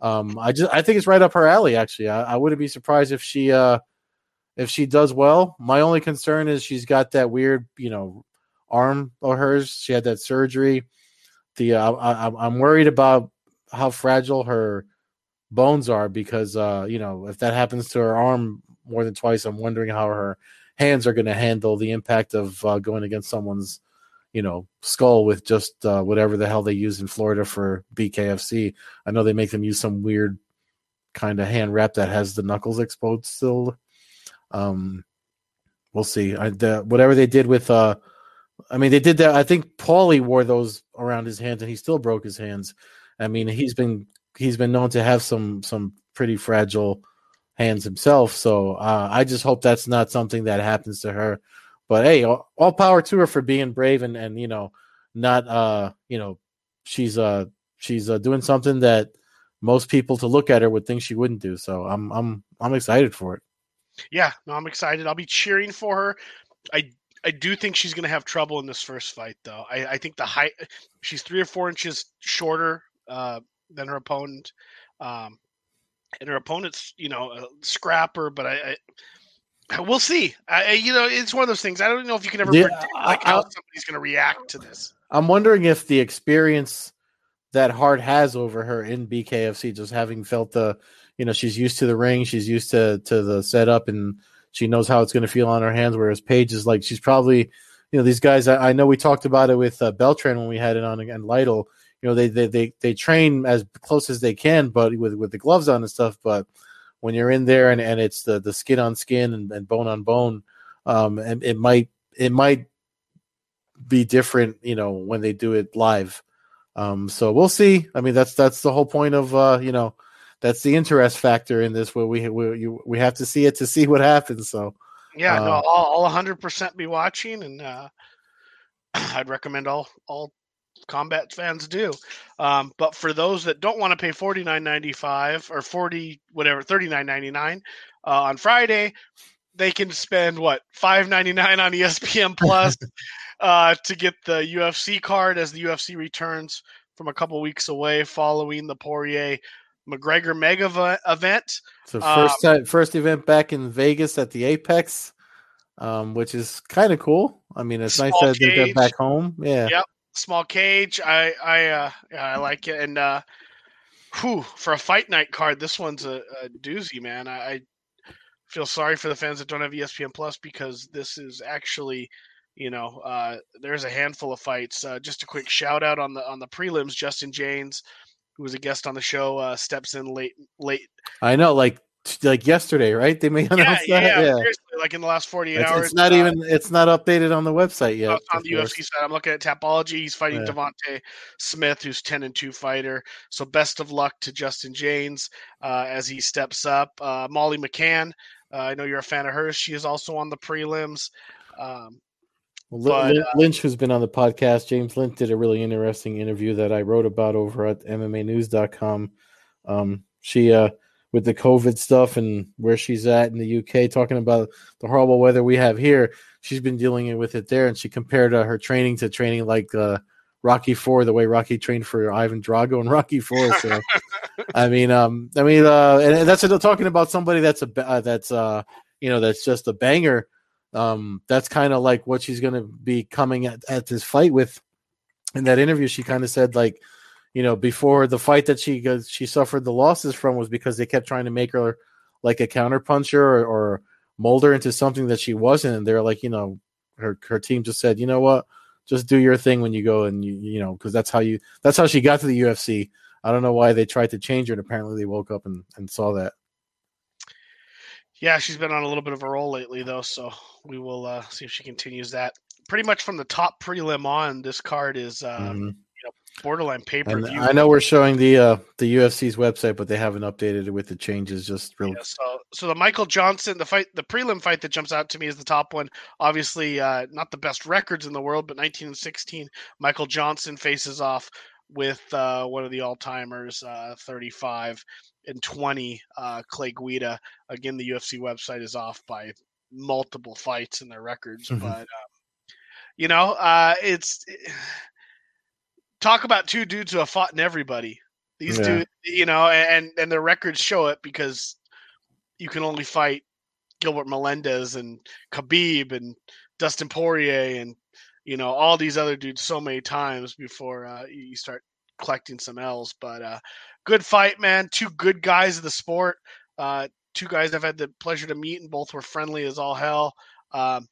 um, I just I think it's right up her alley. Actually, I, I wouldn't be surprised if she uh, if she does well. My only concern is she's got that weird you know arm of hers. She had that surgery the uh, I, I'm worried about how fragile her bones are because uh, you know if that happens to her arm more than twice, I'm wondering how her hands are going to handle the impact of uh, going against someone's you know skull with just uh, whatever the hell they use in Florida for BKFC. I know they make them use some weird kind of hand wrap that has the knuckles exposed still. Um, we'll see. I, the, whatever they did with uh I mean, they did that. I think Paulie wore those around his hands, and he still broke his hands. I mean, he's been he's been known to have some some pretty fragile hands himself. So uh, I just hope that's not something that happens to her. But hey, all, all, power to her for being brave and and you know not uh you know she's uh she's uh, doing something that most people to look at her would think she wouldn't do. So I'm I'm I'm excited for it. Yeah, no, I'm excited. I'll be cheering for her. I I do think she's going to have trouble in this first fight, though. I, I think the height, she's three or four inches shorter uh, than her opponent. Um, and her opponent's you know a scrapper, but I, I we'll see. I, you know, it's one of those things. I don't know if you can ever Yeah, predict like I- how somebody's going to react to this. I'm wondering if the experience that Hart has over her in BKFC, just having felt the, you know, she's used to the ring, she's used to to the setup, and she knows how it's going to feel on her hands. Whereas Paige is like, she's probably, you know, these guys. I, I know we talked about it with uh, Beltran when we had it on and Lytle. You know, they they they they train as close as they can, but with with the gloves on and stuff. But when you're in there and, and it's the the skin on skin and, and bone on bone, um, and it might it might be different, you know, when they do it live. Um, so we'll see. I mean, that's that's the whole point of uh, you know, that's the interest factor in this, where we we you, we have to see it to see what happens. So Yeah, no, Uh, I'll, I'll 100% be watching, and uh, I'd recommend all all combat fans do. Um, but for those that don't want to pay 49.95 or 40 whatever 39.99 uh, on Friday, they can spend what 5.99 on E ESPN Plus uh, to get the UFC card as the UFC returns from a couple weeks away following the Poirier McGregor mega event. So Um, first time, first event back in Vegas at the Apex, um, which is kind of cool. I mean, it's nice Small that they're back home. Yeah, Yep. Small cage. I I uh yeah, I like it. And uh whew, for a fight night card, this one's a, a doozy, man. I, I feel sorry for the fans that don't have ESPN Plus because this is actually, you know, uh there's a handful of fights. Uh, just a quick shout out on the on the prelims, Justin James, who was a guest on the show, uh steps in late late I know. Like like yesterday, right? They may yeah, announce yeah, that. yeah, like in the last 48 It's, hours. it's not uh, even. It's not updated on the website yet. Uh, on the course. UFC side. I'm looking at Tapology. He's fighting Yeah. Devonte Smith, who's 10 and 2 fighter. So best of luck to Justin James uh, as he steps up. Uh, Molly McCann, uh, I know you're a fan of hers. She is also on the prelims. Um, Well, But, Lin- Lynch, who's been on the podcast, James Lynch did a really interesting interview that I wrote about over at MMAnews.com. Um, she, uh, with the COVID stuff and where she's at in the UK, talking about the horrible weather we have here, she's been dealing with it there, and she compared uh, her training to training like uh, Rocky Four, the way Rocky trained for Ivan Drago and Rocky Four. So, I mean, um, I mean, uh, and, that's talking about somebody that's a uh, that's uh, you know, that's just a banger um that's kind of like what she's going to be coming at, at this fight with in that interview she kind of said like you know before the fight that she goes she suffered the losses from was because they kept trying to make her like a counter puncher or, or mold her into something that she wasn't and they're like you know her her team just said you know what just do your thing when you go and you you know because that's how you that's how she got to the UFC I don't know why they tried to change her and apparently they woke up and, and saw that yeah, she's been on a little bit of a roll lately, though. So we will uh, see if she continues that. Pretty much from the top prelim on, this card is uh, Mhm. Borderline pay per view. I know we're showing the uh, the UFC's website, but they haven't updated it with the changes. Just real. Yeah, so so the Michael Johnson, the fight, the prelim fight that jumps out to me is the top one. Obviously, uh, not the best records in the world, but 19 and 16. Michael Johnson faces off with uh, one of the all timers, uh, 35 and 20. Uh, Clay Guida. Again, the UFC website is off by multiple fights in their records, Mhm. but um, you know, uh, it's talk about two dudes who have fought in everybody. These Yeah. dudes, you know, and and their records show it because you can only fight Gilbert Melendez and Khabib and Dustin Poirier and you know all these other dudes so many times before uh, you start collecting some L's. But uh, good fight, man. Two good guys of the sport. Uh, two guys I've had the pleasure to meet, and both were friendly as all hell. Um,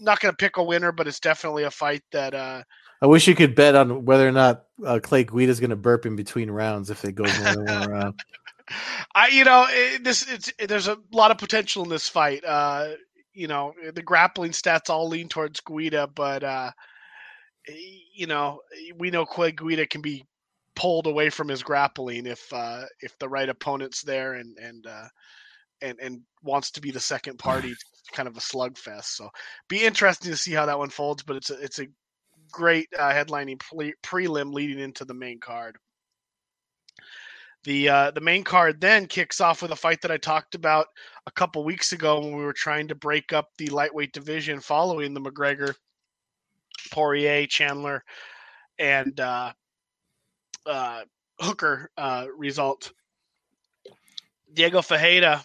not going to pick a winner, but it's definitely a fight that uh, I wish you could bet on whether or not uh, Clay is going to burp in between rounds if it goes more than one round. I, you know, it, this it's there's a lot of potential in this fight. Uh, you know, the grappling stats all lean towards Guida, but uh, you know, we know Clay Guida can be pulled away from his grappling if uh, if the right opponent's there and and uh, and and wants to be the second party. Kind of a slugfest. So, be interesting to see how that one folds. But it's a it's a great uh, headlining pre- prelim leading into the main card. The uh, the main card then kicks off with a fight that I talked about a couple weeks ago when we were trying to break up the lightweight division following the McGregor, Poirier, Chandler, and uh, uh, Hooker uh, result. Diego Ferreira,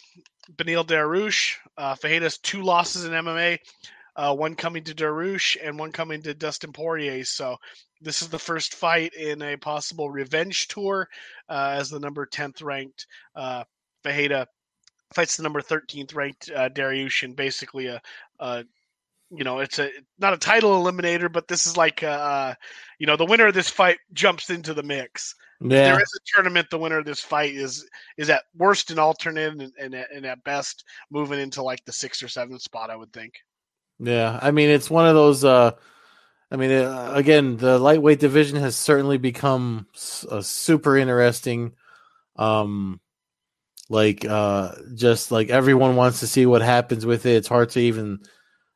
Beneil Dariush. Uh, Ferreira's two losses in MMA, uh, one coming to Dariush and one coming to Dustin Poirier. So this is the first fight in a possible revenge tour uh, as the number 10th ranked uh, Ferreira fights the number 13th ranked uh, Dariush in basically a, a you know, it's a not a title eliminator, but this is like, uh, you know, the winner of this fight jumps into the mix. Yeah. there is a tournament, the winner of this fight is is at worst an alternate, and, and, and at best moving into like the sixth or seventh spot, I would think. Yeah, I mean, it's one of those. uh I mean, uh, again, the lightweight division has certainly become a super interesting. Um, like, uh, just like everyone wants to see what happens with it. It's hard to even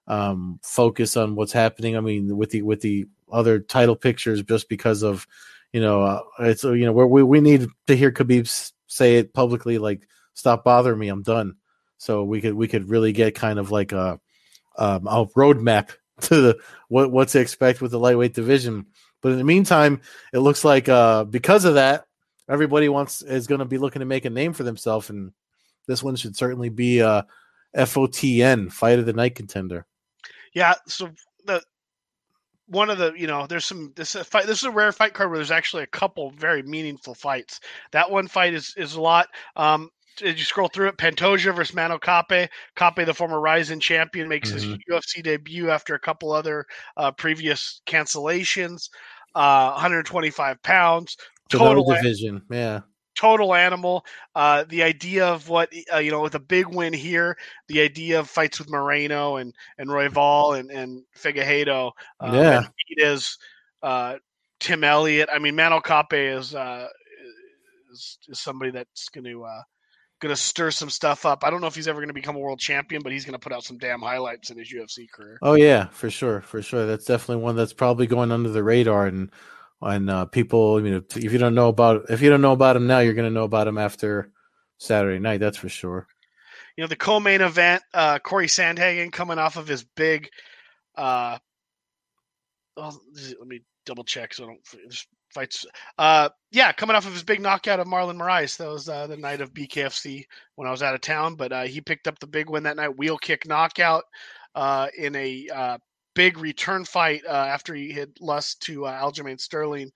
um, focus on what's happening. I mean, with the with the other title pictures, just because of you know, uh, it's you know, we we need to hear Khabib say it publicly, like "Stop bothering me, I'm done." So we could we could really get kind of like a um, a roadmap to the what what to expect with the lightweight division. But in the meantime, it looks like uh, because of that, everybody wants is going to be looking to make a name for themselves, and this one should certainly be a FOTN fight of the night contender. Yeah, so the one of the you know there's some this a fight this is a rare fight card where there's actually a couple very meaningful fights. That one fight is is a lot. Um, did you scroll through it? Pantoja versus Manel Kape. Kape, the former Rizin champion, makes mm-hmm. his UFC debut after a couple other uh, previous cancellations. Uh, 125 pounds. Total division, yeah total animal. Uh, the idea of what uh, you know with a big win here, the idea of fights with Moreno and and Royval and and Figueiredo, uh, yeah, is uh, Tim Elliott. I mean, Manel Kape is, uh, is is somebody that's going to uh, going to stir some stuff up. I don't know if he's ever going to become a world champion, but he's going to put out some damn highlights in his UFC career. Oh yeah, for sure, for sure. That's definitely one that's probably going under the radar and and uh, people, you know, if you don't know about if you don't know about him now, you're going to know about him after Saturday night. That's for sure. You know, the co-main event, uh, Corey Sandhagen coming off of his big. Uh, well, let me double check so I don't fights. Uh, yeah, coming off of his big knockout of Marlon Moraes. That was uh, the night of BKFC when I was out of town, but uh, he picked up the big win that night. Wheel kick knockout uh, in a uh, big return fight uh, after he had lost to uh, Aljamain Sterling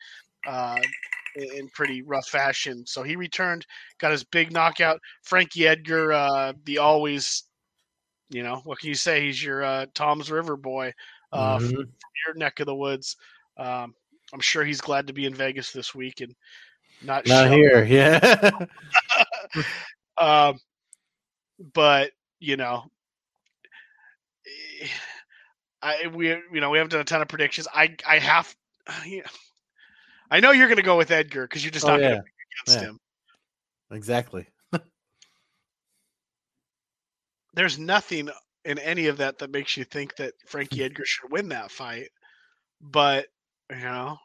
uh, in pretty rough fashion. So he returned, got his big knockout. Frankie Edgar, uh, the always, you know, what can you say? He's your uh, Toms River boy uh, mm-hmm. from, from, your neck of the woods. Um, I'm sure he's glad to be in Vegas this week and not not here. Yeah. um, but you know I we you know we haven't done a ton of predictions. I I have, yeah, I know you're going to go with Edgar because you're just oh, not yeah. going to against yeah. him. Exactly. There's nothing in any of that that makes you think that Frankie Edgar should win that fight, but you know,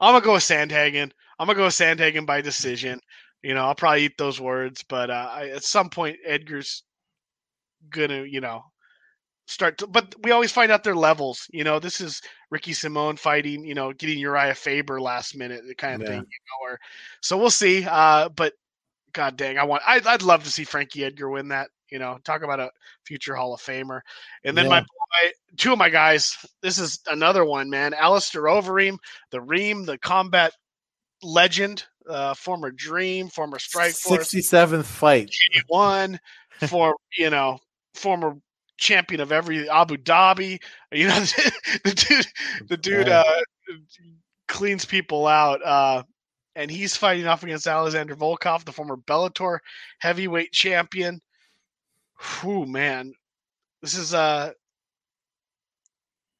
I'm gonna go with Sandhagen. I'm gonna go with Sandhagen by decision. You know, I'll probably eat those words, but uh, I, at some point, Edgar's gonna, you know, start to, but we always find out their levels. You know, this is Ricky Simon fighting, you know, getting Urijah Faber last minute, the kind of yeah. thing. You know, or so we'll see. Uh, but god dang, I want I'd, I'd love to see Frankie Edgar win that. You know, talk about a future Hall of Famer. And then yeah. my boy, two of my guys. This is another one, man. Alistair Overeem, the Reem, the combat legend, uh, former Dream, former Strike Sixty seventh fight, one for you know former champion of every Abu Dhabi. You know, the dude, the dude uh, cleans people out. Uh, and he's fighting off against Alexander Volkov, the former Bellator heavyweight champion. Whew, man, this is a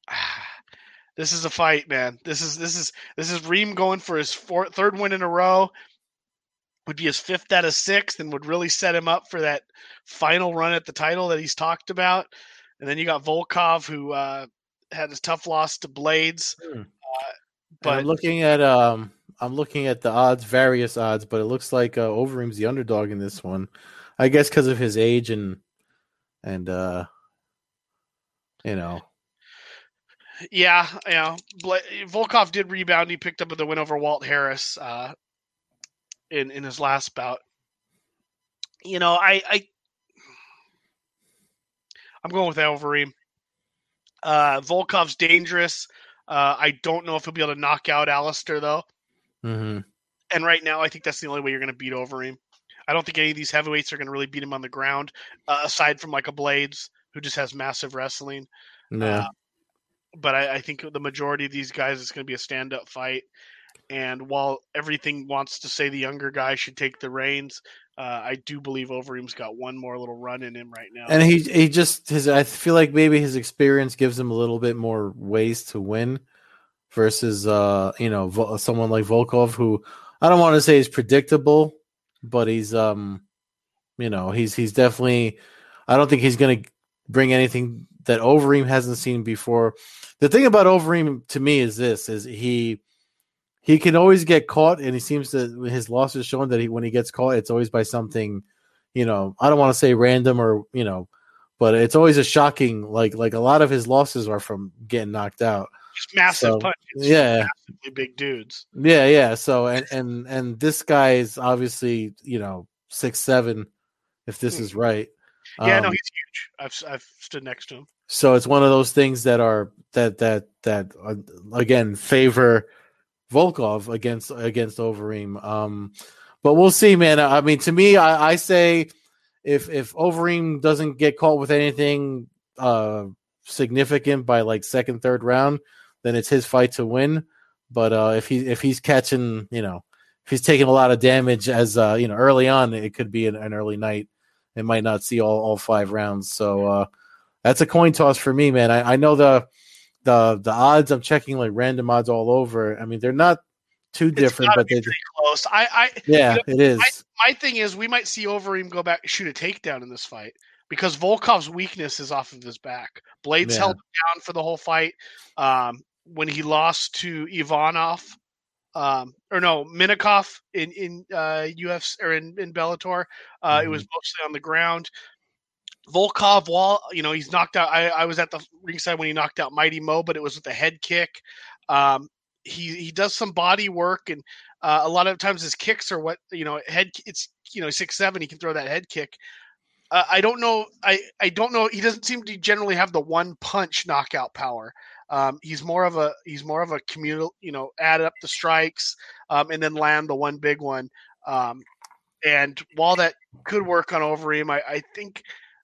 this is a fight, man. This is this is this is Reem going for his fourth, third win in a row would be his fifth out of sixth and would really set him up for that final run at the title that he's talked about. And then you got Volkov, who uh, had a tough loss to Blaydes. Hmm. Uh, but I'm looking at um, I'm looking at the odds, various odds, but it looks like uh, Overeem's the underdog in this one. I guess because of his age and and uh, you know. Yeah, know, Volkov did rebound. He picked up the win over Walt Harris. Uh, in in his last bout. you know, I, I I'm going with Overeem. Uh, Volkov's dangerous. Uh, I don't know if he'll be able to knock out Alistair though. Mm-hmm. And right now, I think that's the only way you're going to beat Overeem. I don't think any of these heavyweights are going to really beat him on the ground, uh, aside from like a Blaydes who just has massive wrestling. Yeah. Uh, but I, I, think the majority of these guys is going to be a stand-up fight. And while everything wants to say the younger guy should take the reins, uh, I do believe Overeem's got one more little run in him right now. And he he just his I feel like maybe his experience gives him a little bit more ways to win versus uh you know someone like Volkov who I don't want to say is predictable, but he's um you know he's he's definitely I don't think he's going to bring anything that Overeem hasn't seen before. The thing about Overeem to me is this: is he he can always get caught, and he seems to his loss losses showing that he when he gets caught, it's always by something, you know. I don't want to say random or you know, but it's always a shocking like like a lot of his losses are from getting knocked out. Massive so, punches. Yeah, big dudes. Yeah, yeah. So and and and this guy is obviously you know six seven, if this hmm. is right. Yeah, um, no, he's huge. I've I've stood next to him. So it's one of those things that are that that that uh, again favor Volkov against against Overeem. Um, but we'll see, man. I mean, to me, I, I say if if Overeem doesn't get caught with anything uh, significant by like second, third round, then it's his fight to win. But uh, if he if he's catching, you know, if he's taking a lot of damage as uh, you know early on, it could be an, an early night. It might not see all all five rounds. So uh, that's a coin toss for me, man. I, I know the the the odds I'm checking like random odds all over. I mean, they're not too different, but they're close. I, I yeah, you know, it is. My, my, thing is, we might see Overeem go back shoot a takedown in this fight because Volkov's weakness is off of his back. Blaydes yeah. held him down for the whole fight. Um, when he lost to Ivanov, um, or no, Minakov in in uh, UFC or in, in Bellator, uh, mm-hmm. it was mostly on the ground. Volkov, while you know he's knocked out, I, I was at the ringside when he knocked out Mighty Mo, but it was with a head kick. Um, he he does some body work, and uh, a lot of times his kicks are what you know head. It's you know six seven, he can throw that head kick. Uh, I don't know. I I don't know. He doesn't seem to generally have the one punch knockout power. Um, he's more of a he's more of a communal. You know, add up the strikes um, and then land the one big one. Um, and while that could work on Overeem, I, I think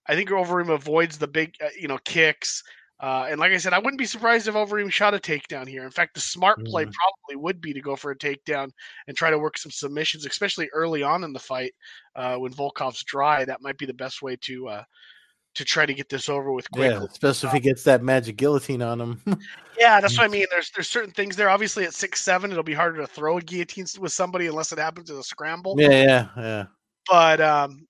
I think Overeem avoids the big, uh, you know, kicks. Uh, and like I said, I wouldn't be surprised if Overeem shot a takedown here. In fact, the smart play mm. probably would be to go for a takedown and try to work some submissions, especially early on in the fight uh, when Volkov's dry. That might be the best way to uh, to try to get this over with quickly. Yeah, especially if he gets that magic guillotine on him. yeah, that's what I mean. There's there's certain things there. Obviously, at six seven, it'll be harder to throw a guillotine with somebody unless it happens in a scramble. Yeah, yeah, yeah. But um,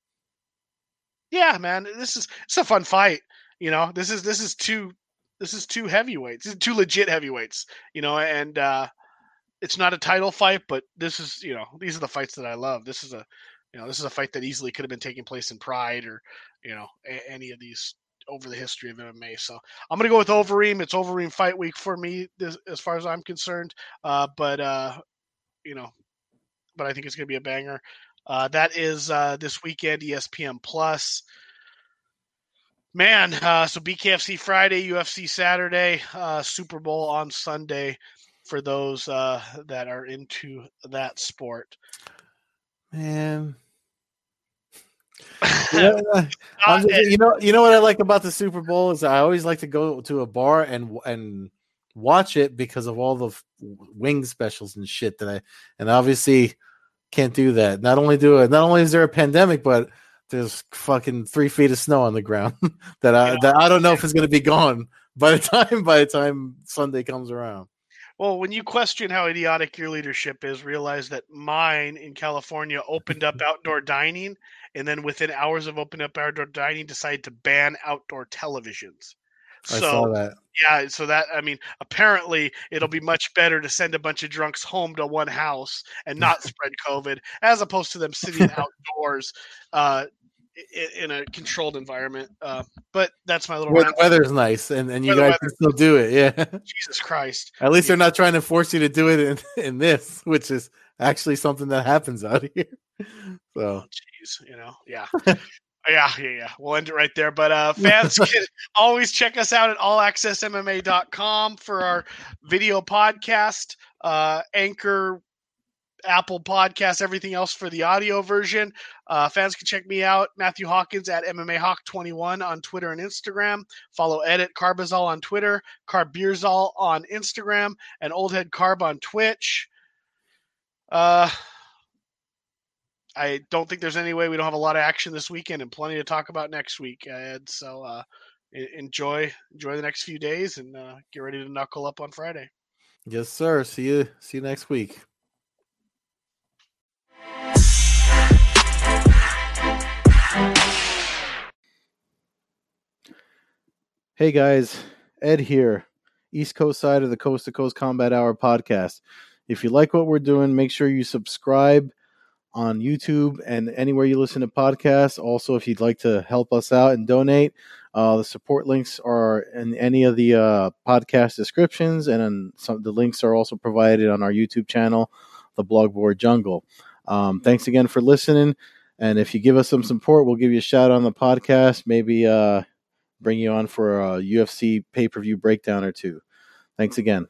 yeah, man, this is it's a fun fight. You know, this is this is two this is two heavyweights, this is two legit heavyweights. You know, and uh, it's not a title fight, but this is you know these are the fights that I love. This is a you know this is a fight that easily could have been taking place in Pride or you know a- any of these over the history of MMA. So I'm gonna go with Overeem. It's Overeem fight week for me this, as far as I'm concerned. Uh, but uh, you know, but I think it's gonna be a banger. Uh, that is uh, this weekend, ESPN Plus. Man, uh, so BKFC Friday, UFC Saturday, uh, Super Bowl on Sunday for those uh, that are into that sport. Man, you, know, just, you know, you know what I like about the Super Bowl is I always like to go to a bar and and watch it because of all the wing specials and shit that I and obviously can't do that. Not only do it, not only is there a pandemic, but there's fucking three feet of snow on the ground that I that I don't know if it's gonna be gone by the time by the time Sunday comes around. Well, when you question how idiotic your leadership is, realize that mine in California opened up outdoor dining, and then within hours of opening up outdoor dining, decided to ban outdoor televisions. I so, saw that. Yeah, so that I mean, apparently it'll be much better to send a bunch of drunks home to one house and not spread COVID, as opposed to them sitting outdoors uh, in, in, a controlled environment. Uh, but that's my little. The weather's nice, and, and you guys can still do it. Yeah. Jesus Christ. At least they're not trying to force you to do it in, in this, which is actually something that happens out here. So, oh, jeez, you know, yeah. Yeah, yeah, yeah. We'll end it right there. But uh, fans can always check us out at allaccessmma.com for our video podcast, uh, Anchor, Apple Podcasts, everything else for the audio version. Uh, fans can check me out, Matthew Hawkins at MMA Hawk 21 on Twitter and Instagram. Follow Edit Carbazol on Twitter, Carbeerzol on Instagram, and Oldhead Carb on Twitch. Uh, I don't think there's any way we don't have a lot of action this weekend and plenty to talk about next week, Ed. So uh, enjoy enjoy the next few days and uh, get ready to knuckle up on Friday. Yes, sir. See you. See you next week. Hey guys, Ed here, East Coast side of the Coast to Coast Combat Hour podcast. If you like what we're doing, make sure you subscribe on YouTube and anywhere you listen to podcasts. Also, if you'd like to help us out and donate, uh, the support links are in any of the uh, podcast descriptions, and some the links are also provided on our YouTube channel, the Blogboard Jungle. Um, thanks again for listening, and if you give us some support, we'll give you a shout on the podcast. Maybe uh, bring you on for a UFC pay per view breakdown or two. Thanks hmm. again.